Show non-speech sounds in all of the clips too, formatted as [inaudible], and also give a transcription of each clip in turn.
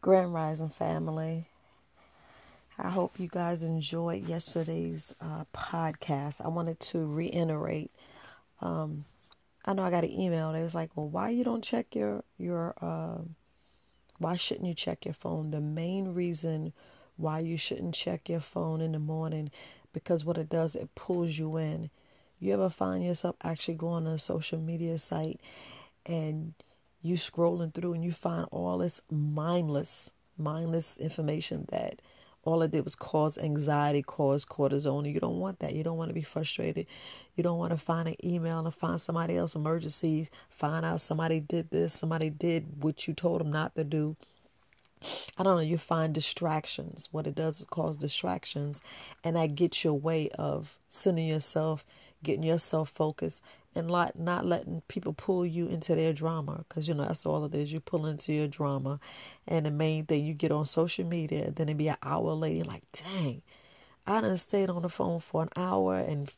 Grand Rising family. I hope you guys enjoyed yesterday's uh, podcast. I wanted to reiterate. Um, I know I got an email. It was like, "Well, why you don't check your your? Uh, why shouldn't you check your phone?" The main reason why you shouldn't check your phone in the morning because what it does, it pulls you in. You ever find yourself actually going on a social media site and you scrolling through and you find all this mindless, mindless information that all it did was cause anxiety, cause cortisol. You don't want that. You don't want to be frustrated. You don't want to find an email and find somebody else emergencies, find out somebody did this, somebody did what you told them not to do. I don't know, you find distractions. What it does is cause distractions, and that gets your way of sending yourself, getting yourself focused, and not not letting people pull you into their drama because you know that's all it is. You pull into your drama and the main thing you get on social media then it be an hour later like dang I done stayed on the phone for an hour and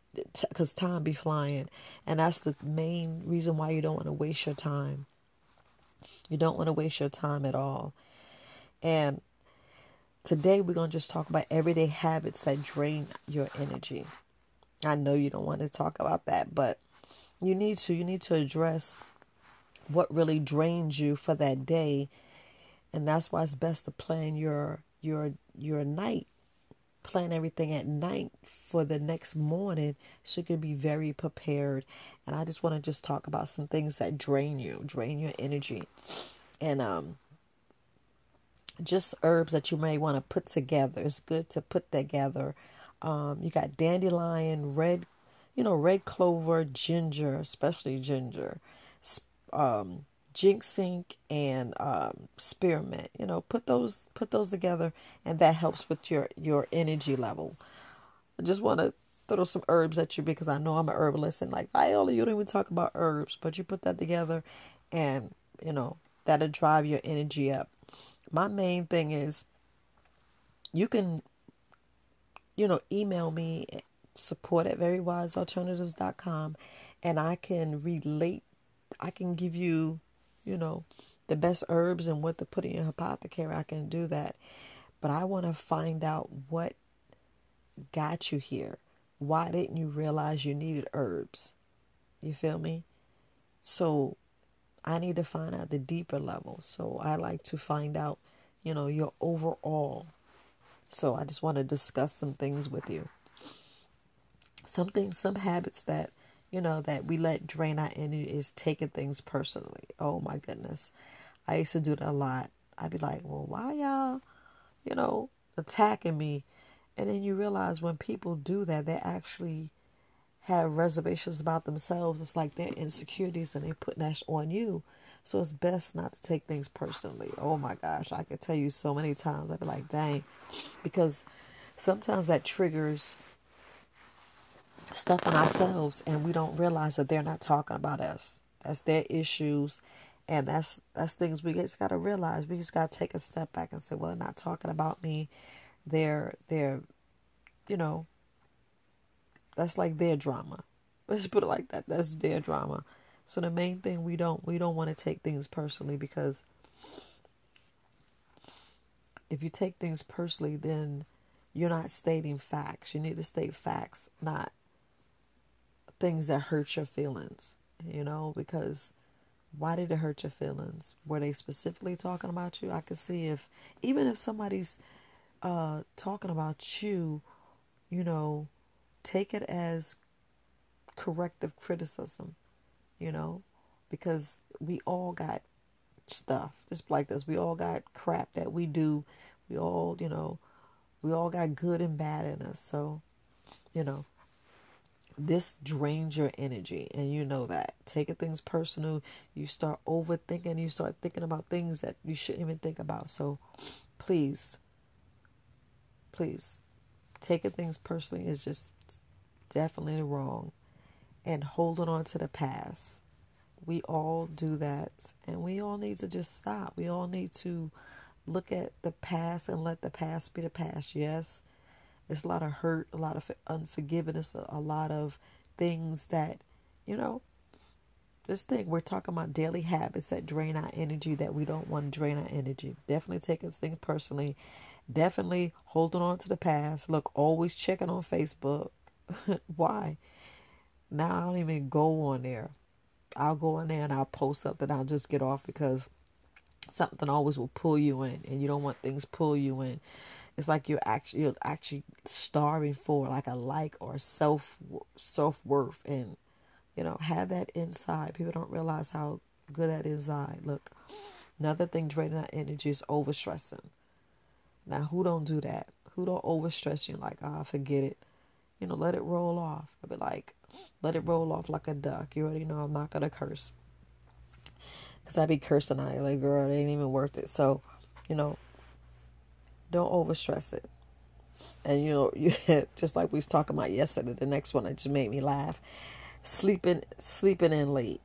because time be flying. And that's the main reason why you don't want to waste your time. You don't want to waste your time at all. And today we're going to just talk about everyday habits that drain your energy I know you don't want to talk about that but you need to you need to address what really drains you for that day. And that's why it's best to plan your your your night. Plan everything at night for the next morning so you can be very prepared. And i just want to just talk about some things that drain you drain your energy. And um just herbs that you may want to put together. It's good to put together um, you got dandelion red you know, red clover, ginger, especially ginger, um, ginseng, and um, spearmint. You know, put those put those together, and that helps with your your energy level. I just want to throw some herbs at you because I know I'm an herbalist, and like Viola, you don't even talk about herbs, but you put that together, and you know that'll drive your energy up. My main thing is you can you know email me support at verywisealternatives.com and I can relate, I can give you, you know, the best herbs and what to put in your apothecary. I can do that. But I want to find out what got you here. Why didn't you realize you needed herbs? You feel me? So I need to find out the deeper level. So I like to find out, you know, your overall. So I just want to discuss some things with you. Something some habits that you know that we let drain our energy is taking things personally. Oh my goodness. I used to do that a lot. I'd be like well why y'all you know attacking me? And then you realize when people do that they actually have reservations about themselves. It's like their insecurities and they put that on you so it's best not to take things personally oh my gosh i could tell you so many times i'd be like dang because sometimes that triggers stuff on ourselves and we don't realize that they're not talking about us. That's their issues and that's that's things we just gotta realize. We just gotta take a step back and say, Well, they're not talking about me. They're they're you know that's like their drama. Let's put it like that. That's their drama. So the main thing we don't we don't want to take things personally because if you take things personally then you're not stating facts. You need to state facts, not things that hurt your feelings, you know, because why did it hurt your feelings? Were they specifically talking about you? I could see if, even if somebody's uh, talking about you, you know, take it as corrective criticism, you know, because we all got stuff just like this. We all got crap that we do. We all, you know, we all got good and bad in us. So, you know, this drains your energy and you know that taking things personal you start overthinking you start thinking about things that you shouldn't even think about so please please taking things personally is just definitely wrong and holding on to the past we all do that and we all need to just stop we all need to look at the past and let the past be the past yes it's a lot of hurt, a lot of unforgiveness, a lot of things that, you know, just think we're talking about daily habits that drain our energy that we don't want to drain our energy. Definitely taking things personally. Definitely holding on to the past. Look, always checking on Facebook. [laughs] Why? Now I don't even go on there. I'll go in there and I'll post something. I'll just get off because something always will pull you in, and you don't want things pull you in. It's like you're actually you're actually starving for like a like or self self worth, and you know have that inside. People don't realize how good that inside. Look, another thing draining our energy is overstressing. Now, who don't do that? Who don't overstress you? Like, ah, oh, forget it. You know, let it roll off. I be like, let it roll off like a duck. You already know I'm not gonna curse. Cause I'd be cursing I like, girl, it ain't even worth it. So, you know, don't overstress it. And you know, you [laughs] just like we was talking about yesterday, the next one that just made me laugh. Sleeping sleeping in late.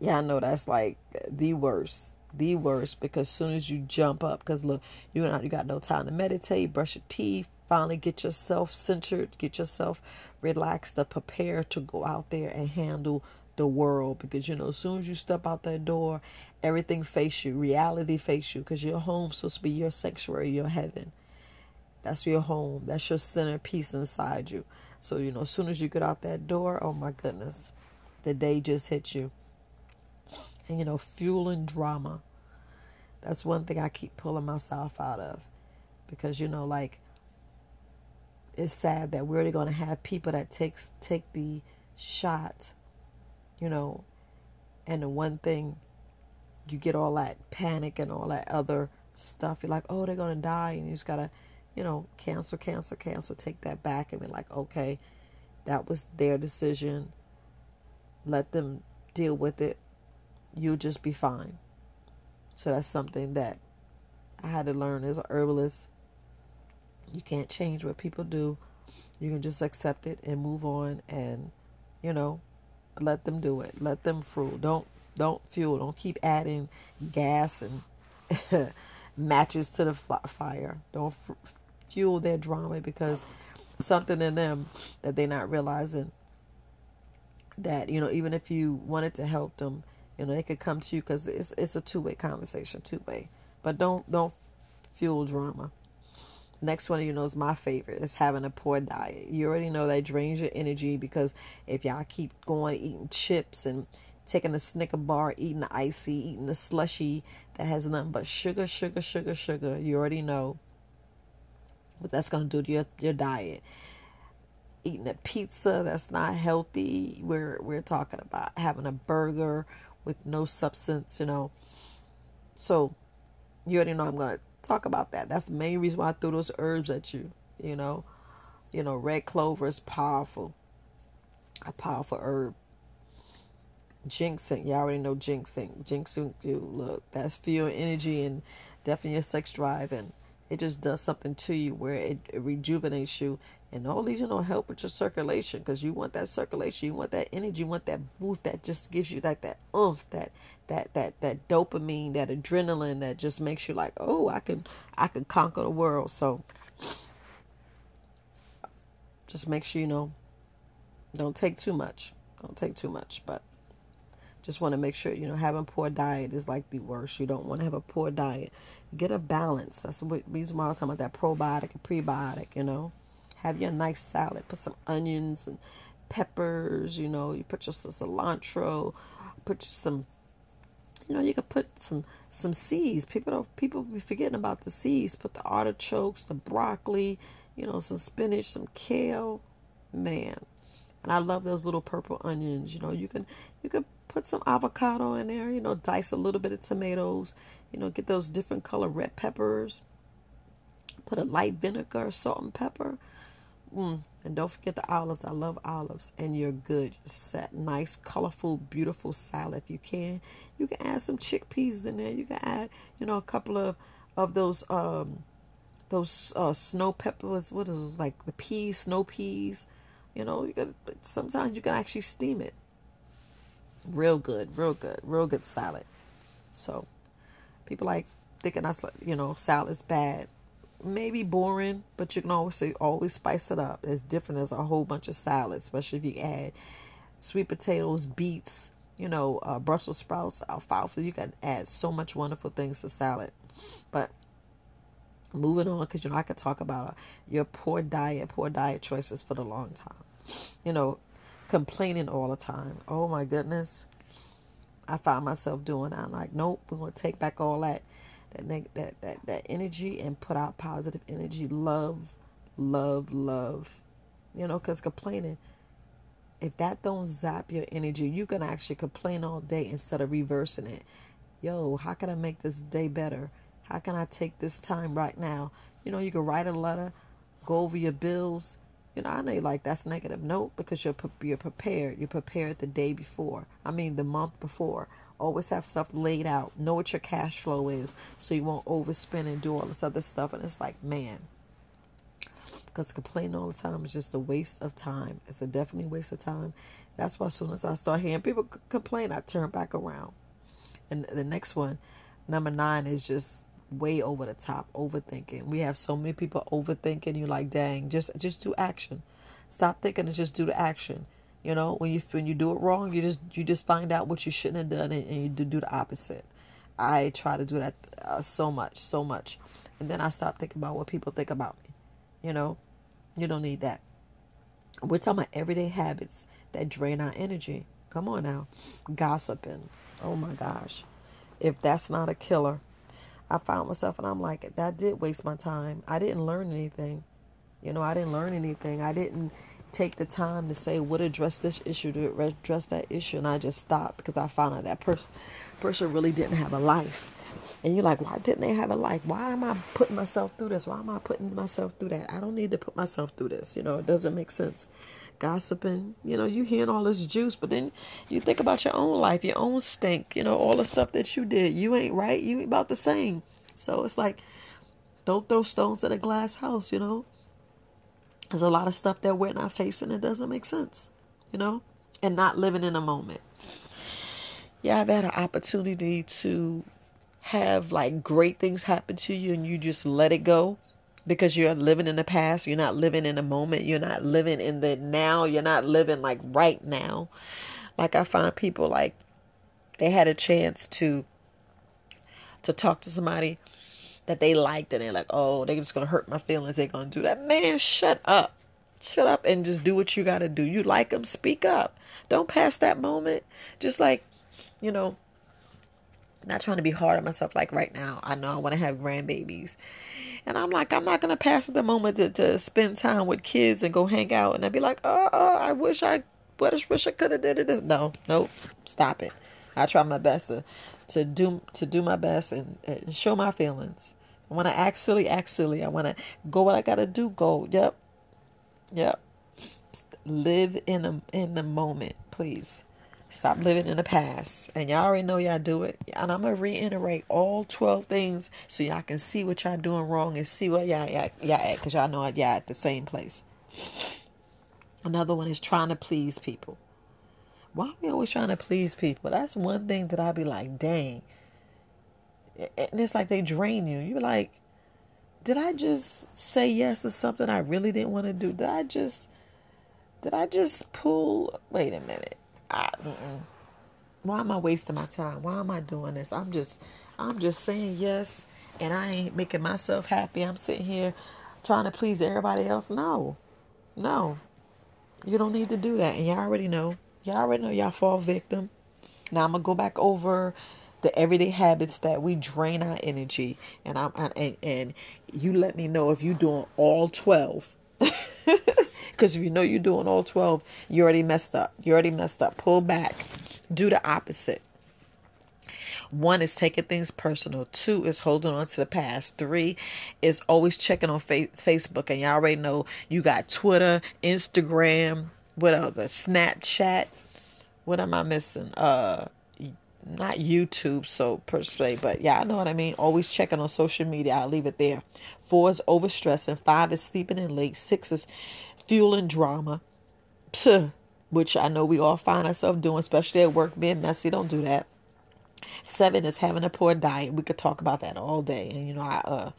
Yeah, I know that's like the worst. The worst because soon as you jump up, because look, you got you got no time to meditate, brush your teeth, finally get yourself centered, get yourself relaxed, to prepare to go out there and handle the world. Because you know as soon as you step out that door everything face you reality face you because your home's supposed to be your sanctuary your heaven. That's your home. That's your centerpiece inside you. So you know as soon as you get out that door oh my goodness the day just hit you. And you know fueling drama. That's one thing i keep pulling myself out of. Because you know like it's sad that we're going to have people that takes take the shot you know, and the one thing you get all that panic and all that other stuff. You're like, oh, they're gonna die, and you just gotta, you know, cancel, cancel, cancel. Take that back and be like, okay, that was their decision. Let them deal with it. You'll just be fine. So that's something that I had to learn as a herbalist. You can't change what people do. You can just accept it and move on and, you know, let them do it. Let them fuel. Don't don't fuel. Don't keep adding gas and [laughs] matches to the fire. Don't fuel their drama because something in them that they're not realizing that you know even if you wanted to help them you know they could come to you because it's it's a two way conversation two way but don't don't fuel drama Next one, you know, is my favorite. Is having a poor diet. You already know that drains your energy because if y'all keep going eating chips and taking a Snicker bar, eating the icy, eating the slushy that has nothing but sugar, sugar, sugar, sugar, you already know what that's going to do to your, your diet. Eating a pizza that's not healthy. We're we're talking about having a burger with no substance, you know. So you already know I'm gonna talk about that. That's the main reason why I threw those herbs at you. You know, you know, red clover is powerful, a powerful herb. Ginseng, you already know ginseng. Ginseng, you look, that's your energy and definitely your sex drive, and it just does something to you where it, it rejuvenates you and all these, you know, help with your circulation because you want that circulation, you want that energy, you want that boost that just gives you like that oomph, that that that that dopamine, that adrenaline that just makes you like, oh, I can I can conquer the world. So just make sure you know, don't take too much, don't take too much, but just want to make sure you know having poor diet is like the worst. You don't want to have a poor diet. Get a balance. That's the reason why I was talking about that probiotic and prebiotic. You know have your nice salad. Put some onions and peppers. You know, you put your some cilantro. Put some. You know, you could put some some seeds. People don't people be forgetting about the seeds. Put the artichokes, the broccoli. You know, some spinach, some kale. Man, and I love those little purple onions. You know, you can you can put some avocado in there. You know, dice a little bit of tomatoes. You know, get those different color red peppers. Put a light vinegar, salt and pepper. Mm. And don't forget the olives. I love olives. And you're good. You're set. Nice, colorful, beautiful salad. If you can, you can add some chickpeas in there. You can add, you know, a couple of of those um those uh, snow peppers. What is like the peas, snow peas. You know, you got sometimes you can actually steam it. Real good, real good, real good salad. So people like thinking that's you know salad's bad maybe boring, but you can always always spice it up. It's different as a whole bunch of salads, especially if you add sweet potatoes, beets, you know, uh, Brussels sprouts, alfalfa. You can add so much wonderful things to salad. But moving on, because you know I could talk about uh, your poor diet, poor diet choices for the long time. You know, complaining all the time. Oh my goodness, I find myself doing. That. I'm like, nope, we're gonna take back all that, that that that that energy and put out positive energy, love, love, love. You know, because complaining if that don't zap your energy, you can actually complain all day instead of reversing it. Yo, how can I make this day better? How can I take this time right now? You know, you can write a letter, go over your bills. You know, I know you like that's negative. Note because you're you're prepared. You're prepared the day before. I mean, the month before. Always have stuff laid out. Know what your cash flow is, so you won't overspend and do all this other stuff. And it's like, man, because complaining all the time is just a waste of time. It's a definitely waste of time. That's why as soon as I start hearing people complain, I turn back around. And the next one, number nine, is just way over the top, overthinking. We have so many people overthinking. You're like, dang, just just do action. Stop thinking and just do the action. You know, when you when you do it wrong, you just you just find out what you shouldn't have done and, and you do, do the opposite. I try to do that uh, so much, so much, and then I stop thinking about what people think about me. You know, you don't need that. We're talking about everyday habits that drain our energy. Come on now. Gossiping. Oh my gosh. If that's not a killer, I found myself and I'm like, that did waste my time. I didn't learn anything. You know, I didn't learn anything. I didn't take the time to say what address this issue to address that issue and I just stopped because I found out that person person really didn't have a life. And you're like, why didn't they have a life? Why am I putting myself through this? Why am I putting myself through that? I don't need to put myself through this. You know, it doesn't make sense. Gossiping, you know, you hearing all this juice, but then you think about your own life, your own stink, you know, all the stuff that you did. You ain't right. You ain't about the same. So it's like, don't throw stones at a glass house, you know. There's a lot of stuff that we're not facing. It doesn't make sense, you know, and not living in a moment. Yeah, I've had an opportunity to have like great things happen to you and you just let it go because you're living in the past, you're not living in the moment, you're not living in the now, you're not living like right now. Like I find people like they had a chance to to talk to somebody that they liked and they're like, "Oh, they're just going to hurt my feelings. They're going to do that." Man, shut up. Shut up and just do what you got to do. You like them, speak up. Don't pass that moment. Just like, you know, not trying to be hard on myself like right now. I know I want to have grandbabies. And I'm like, I'm not going to pass the moment to, to spend time with kids and go hang out. And I'd be like, oh, oh I wish I, wish, wish I could have did it. No, nope, stop it. I try my best to, to do to do my best and, and show my feelings. I want to act silly, act silly. I want to go what I got to do, go. Yep, yep. Live in a in the moment, please. Stop living in the past. And y'all already know y'all do it. And I'm going to reiterate all 12 things so y'all can see what y'all doing wrong and see what y'all, y'all, y'all at. Because y'all know y'all at the same place. Another one is trying to please people. Why are we always trying to please people? That's one thing that I'd be like, dang. And it's like they drain you. You're like, did I just say yes to something I really didn't want to do? Did I just, did I just pull? Wait a minute I, why am I wasting my time? Why am I doing this? I'm just, I'm just saying yes, and I ain't making myself happy. I'm sitting here trying to please everybody else. No, no, you don't need to do that, and y'all already know. Y'all already know y'all fall victim. Now I'm gonna go back over the everyday habits that we drain our energy, and I'm and and you let me know if you're doing all twelve. [laughs] Because if you know you're doing all 12, you already messed up. You already messed up. Pull back. Do the opposite. One is taking things personal. Two is holding on to the past. Three is always checking on fa- Facebook. And y'all already know you got Twitter, Instagram, what other? Snapchat. What am I missing? Uh, not YouTube so per se, but yeah, I know what I mean. Always checking on social media. I'll leave it there. Four is overstressing. Five is sleeping in late. Six is fueling drama. Which I know we all find ourselves doing, especially at work, being messy. Don't do that. Seven is having a poor diet. We could talk about that all day, and you know, I uh,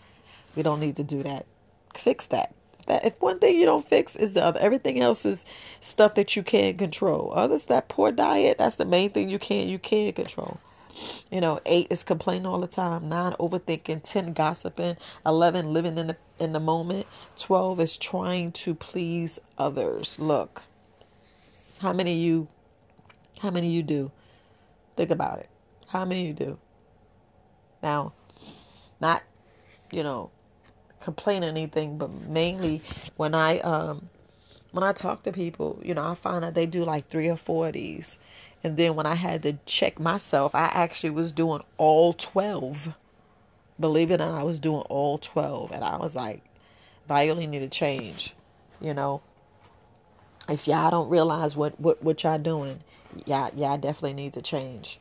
we don't need to do that. Fix that. That if one thing you don't fix is the other. Everything else is stuff that you can't control. Others that poor diet, that's the main thing you can't you can't control. You know, eight is complaining all the time. Nine overthinking. Ten gossiping. Eleven living in the in the moment. Twelve is trying to please others. Look, how many you, how many you do? Think about it. How many you do? Now, not, you know, complain or anything, but mainly when I um when I talk to people, you know, I find that they do like three or four of these. And then when I had to check myself, I actually was doing all 12. Believe it or not, I was doing all 12. And I was like, I only need to change, you know. If y'all don't realize what, what, what y'all doing, y'all, y'all definitely need to change.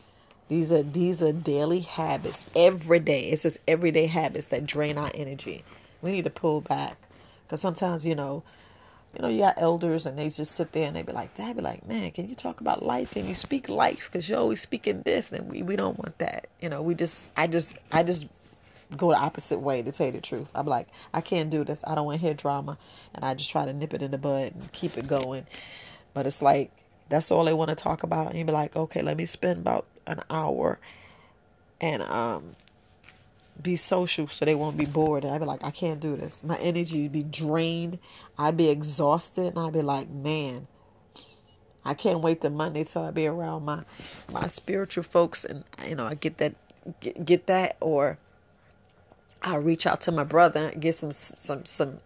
These are these are daily habits. Every day. It's just everyday habits that drain our energy. We need to pull back. Because sometimes, you know, you know, you got elders and they just sit there and they be like, Dad, be like, man, can you talk about life? Can you speak life? Because you're always speaking this, and we, we don't want that. You know, we just, I just, I just go the opposite way to tell you the truth. I'm like, I can't do this. I don't want to hear drama. And I just try to nip it in the bud and keep it going. But it's like, that's all they want to talk about. And you be like, okay, let me spend about an hour and um be social so they won't be bored. And I'd be like, I can't do this. My energy would be drained. I'd be exhausted. And I'd be like, man, I can't wait till Monday till I be around my my spiritual folks and you know I get that get, get that or I'll reach out to my brother get some some some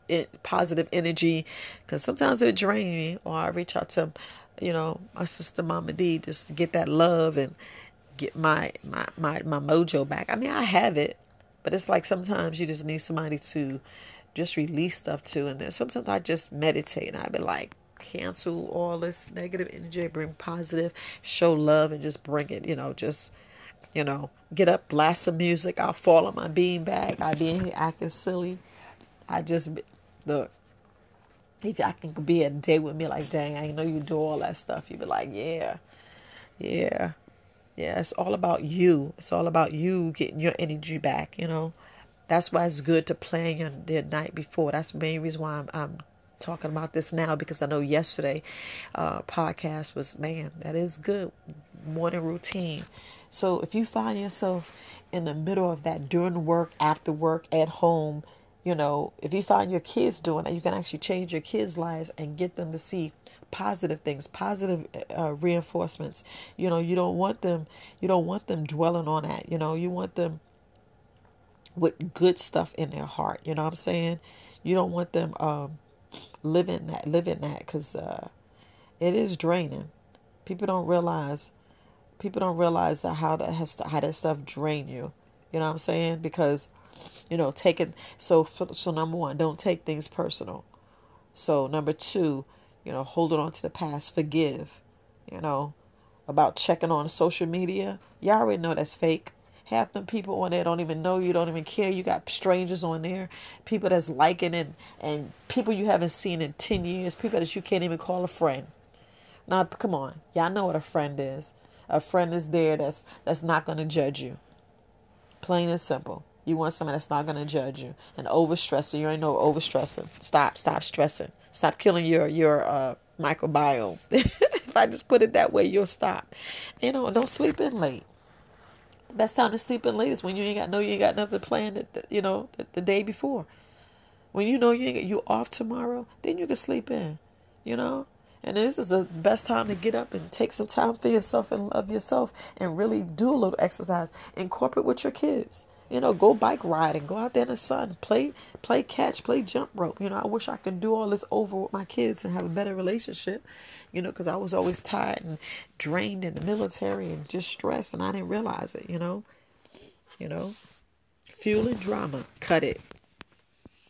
positive energy because sometimes it drain me or I reach out to you know my sister Mama D just to get that love and get my my my, my mojo back. I mean I have it but it's like sometimes you just need somebody to just release stuff to. And then sometimes I just meditate and I'd be like, cancel all this negative energy, bring positive, show love, and just bring it, you know, just, you know, get up, blast some music. I'll fall on my bean bag. I be acting silly. I just, look, if I can be a day with me, like, dang, I know you do all that stuff. You'd be like, yeah, yeah. Yeah, it's all about you. It's all about you getting your energy back, you know. That's why it's good to plan your, the night before. That's the main reason why I'm, I'm talking about this now because I know yesterday uh, podcast was, man, that is good. Morning routine. So if you find yourself in the middle of that during work, after work, at home, you know, if you find your kids doing that, you can actually change your kids' lives and get them to see positive things, positive uh, reinforcements. You know, you don't want them, you don't want them dwelling on that. You know, you want them with good stuff in their heart. You know what I'm saying? You don't want them um, living that, living that, because uh, it is draining. People don't realize. People don't realize that how that has to, how that stuff drain you. You know what I'm saying? Because you know. So, so, so number one, don't take things personal. So number two, you know, holding on to the past, forgive, you know, about checking on social media. Y'all already know that's fake. Half the people on there don't even know you, don't even care. You got strangers on there, people that's liking and and people you haven't seen in ten years, people that you can't even call a friend. Now, come on, y'all know what a friend is. A friend is there that's that's not gonna judge you. Plain and simple. You want someone that's not gonna judge you and overstressing. You ain't no overstressing. Stop, stop stressing. Stop killing your your uh, microbiome. [laughs] if I just put it that way, you'll stop. You know, don't sleep in late. Best time to sleep in late is when you ain't got no, you ain't got nothing planned. That, you know, the, the, day before. When you know you ain't you off tomorrow, then you can sleep in. You know, and this is the best time to get up and take some time for yourself and love yourself and really do a little exercise. Incorporate with your kids. You know, go bike riding, go out there in the sun, play play catch, play jump rope. You know, I wish I could do all this over with my kids and have a better relationship. You know, because I was always tired and drained in the military and just stressed, and I didn't realize it. You know, you know, fuel and drama, cut it.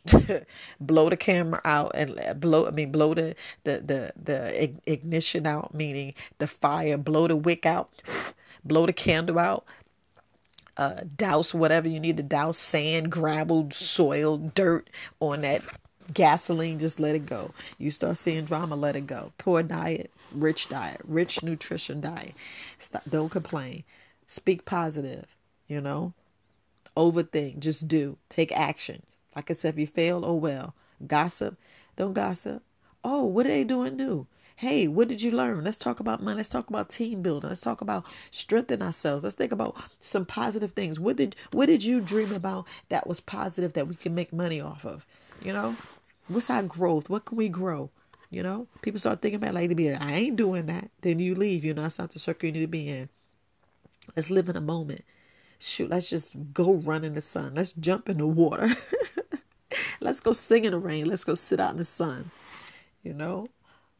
[laughs] blow the camera out and blow i mean blow the the the, the ignition out meaning the fire blow the wick out blow the candle out uh, douse whatever you need to douse sand, gravel, soil, dirt on that gasoline. Just let it go. You start seeing drama, let it go. Poor diet, rich diet, rich nutrition diet. Stop. Don't complain. Speak positive. You know, overthink. Just do. Take action. Like I said, if you fail, oh well. Gossip. Don't gossip. Oh, what are they doing new? Hey, what did you learn? Let's talk about money. Let's talk about team building. Let's talk about strengthening ourselves. Let's think about some positive things. What did what did you dream about that was positive that we can make money off of? You know, what's our growth? What can we grow? You know, people start thinking about like to be. I ain't doing that. Then you leave. You know, that's not the circle you need to be in. Let's live in a moment. Shoot, let's just go run in the sun. Let's jump in the water. [laughs] let's go sing in the rain. Let's go sit out in the sun. You know,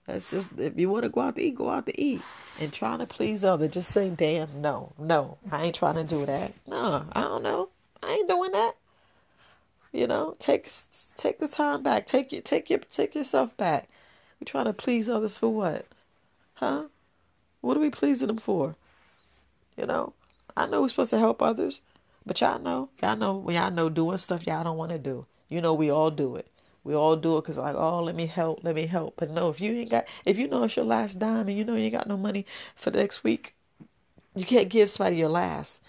that's just if you want to go out to eat, go out to eat. And trying to please others, just say, "Damn, no, no, I ain't trying to do that. No, I don't know. I ain't doing that." You know, take take the time back. Take your take your take yourself back. We trying to please others for what? Huh? What are we pleasing them for? You know, I know we're supposed to help others, but y'all know, y'all know, when y'all know doing stuff y'all don't want to do. You know, we all do it. We all do it because like, oh, let me help, let me help. But no, if you ain't got, if you know it's your last dime and you know you ain't got no money for the next week, you can't give somebody your last.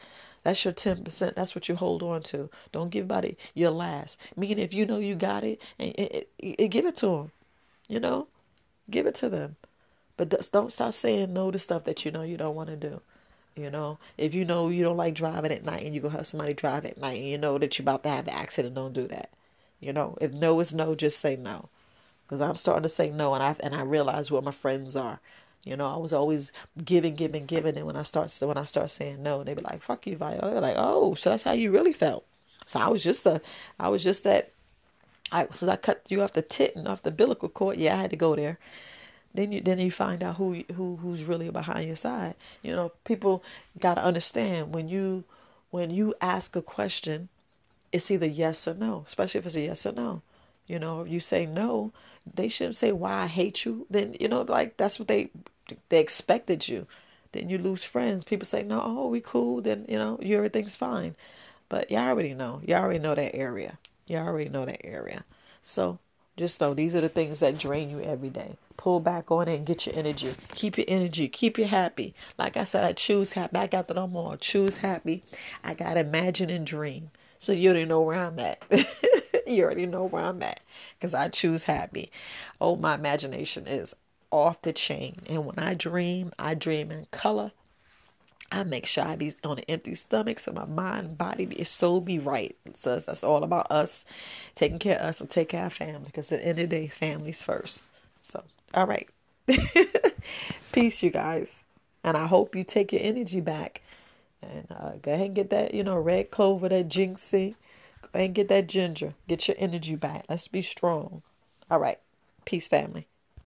That's your ten percent. That's what you hold on to. Don't give somebody your last. Meaning, if you know you got it, and it, it, it, give it to them. You know, give it to them. But don't stop saying no to stuff that you know you don't want to do. You know, if you know you don't like driving at night and you're going to have somebody drive at night and you know that you're about to have an accident, don't do that. You know, if no is no, just say no. Because I'm starting to say no, and I and I realize where my friends are. You know, I was always giving, giving, giving, and when I start when I start saying no, they be like, "Fuck you, Viola." They're like, "Oh, so that's how you really felt." So I was just a, I was just that. I since I cut you off the tit and off the umbilical cord. Yeah, I had to go there. Then you then you find out who who who's really behind your side. You know, people got to understand when you when you ask a question it's either yes or no, especially if it's a yes or no. You know, if you say no, they shouldn't say why I hate you. Then you know, like that's what they they expected you. Then you lose friends. People say no, oh we cool. Then you know, you everything's fine. But y'all already know. Y'all already know that area. Y'all already know that area. So just know these are the things that drain you every day. Pull back on it and get your energy. Keep your energy. Keep you happy. Like I said, I choose happy. Back after no more. Choose happy. I got imagine and dream. So you already know where I'm at. [laughs] you already know where I'm at because I choose happy. Oh, my imagination is off the chain. And when I dream, I dream in color. I make sure I be on an empty stomach so my mind, body, be, so be right. So that's all about us taking care of us and take care of family because at the end of the day, family's first. So, all right. [laughs] Peace, you guys. And I hope you take your energy back and uh, go ahead and get that, you know, red clover, that jinxie. Go ahead and get that ginger. Get your energy back. Let's be strong. All right. Peace, family.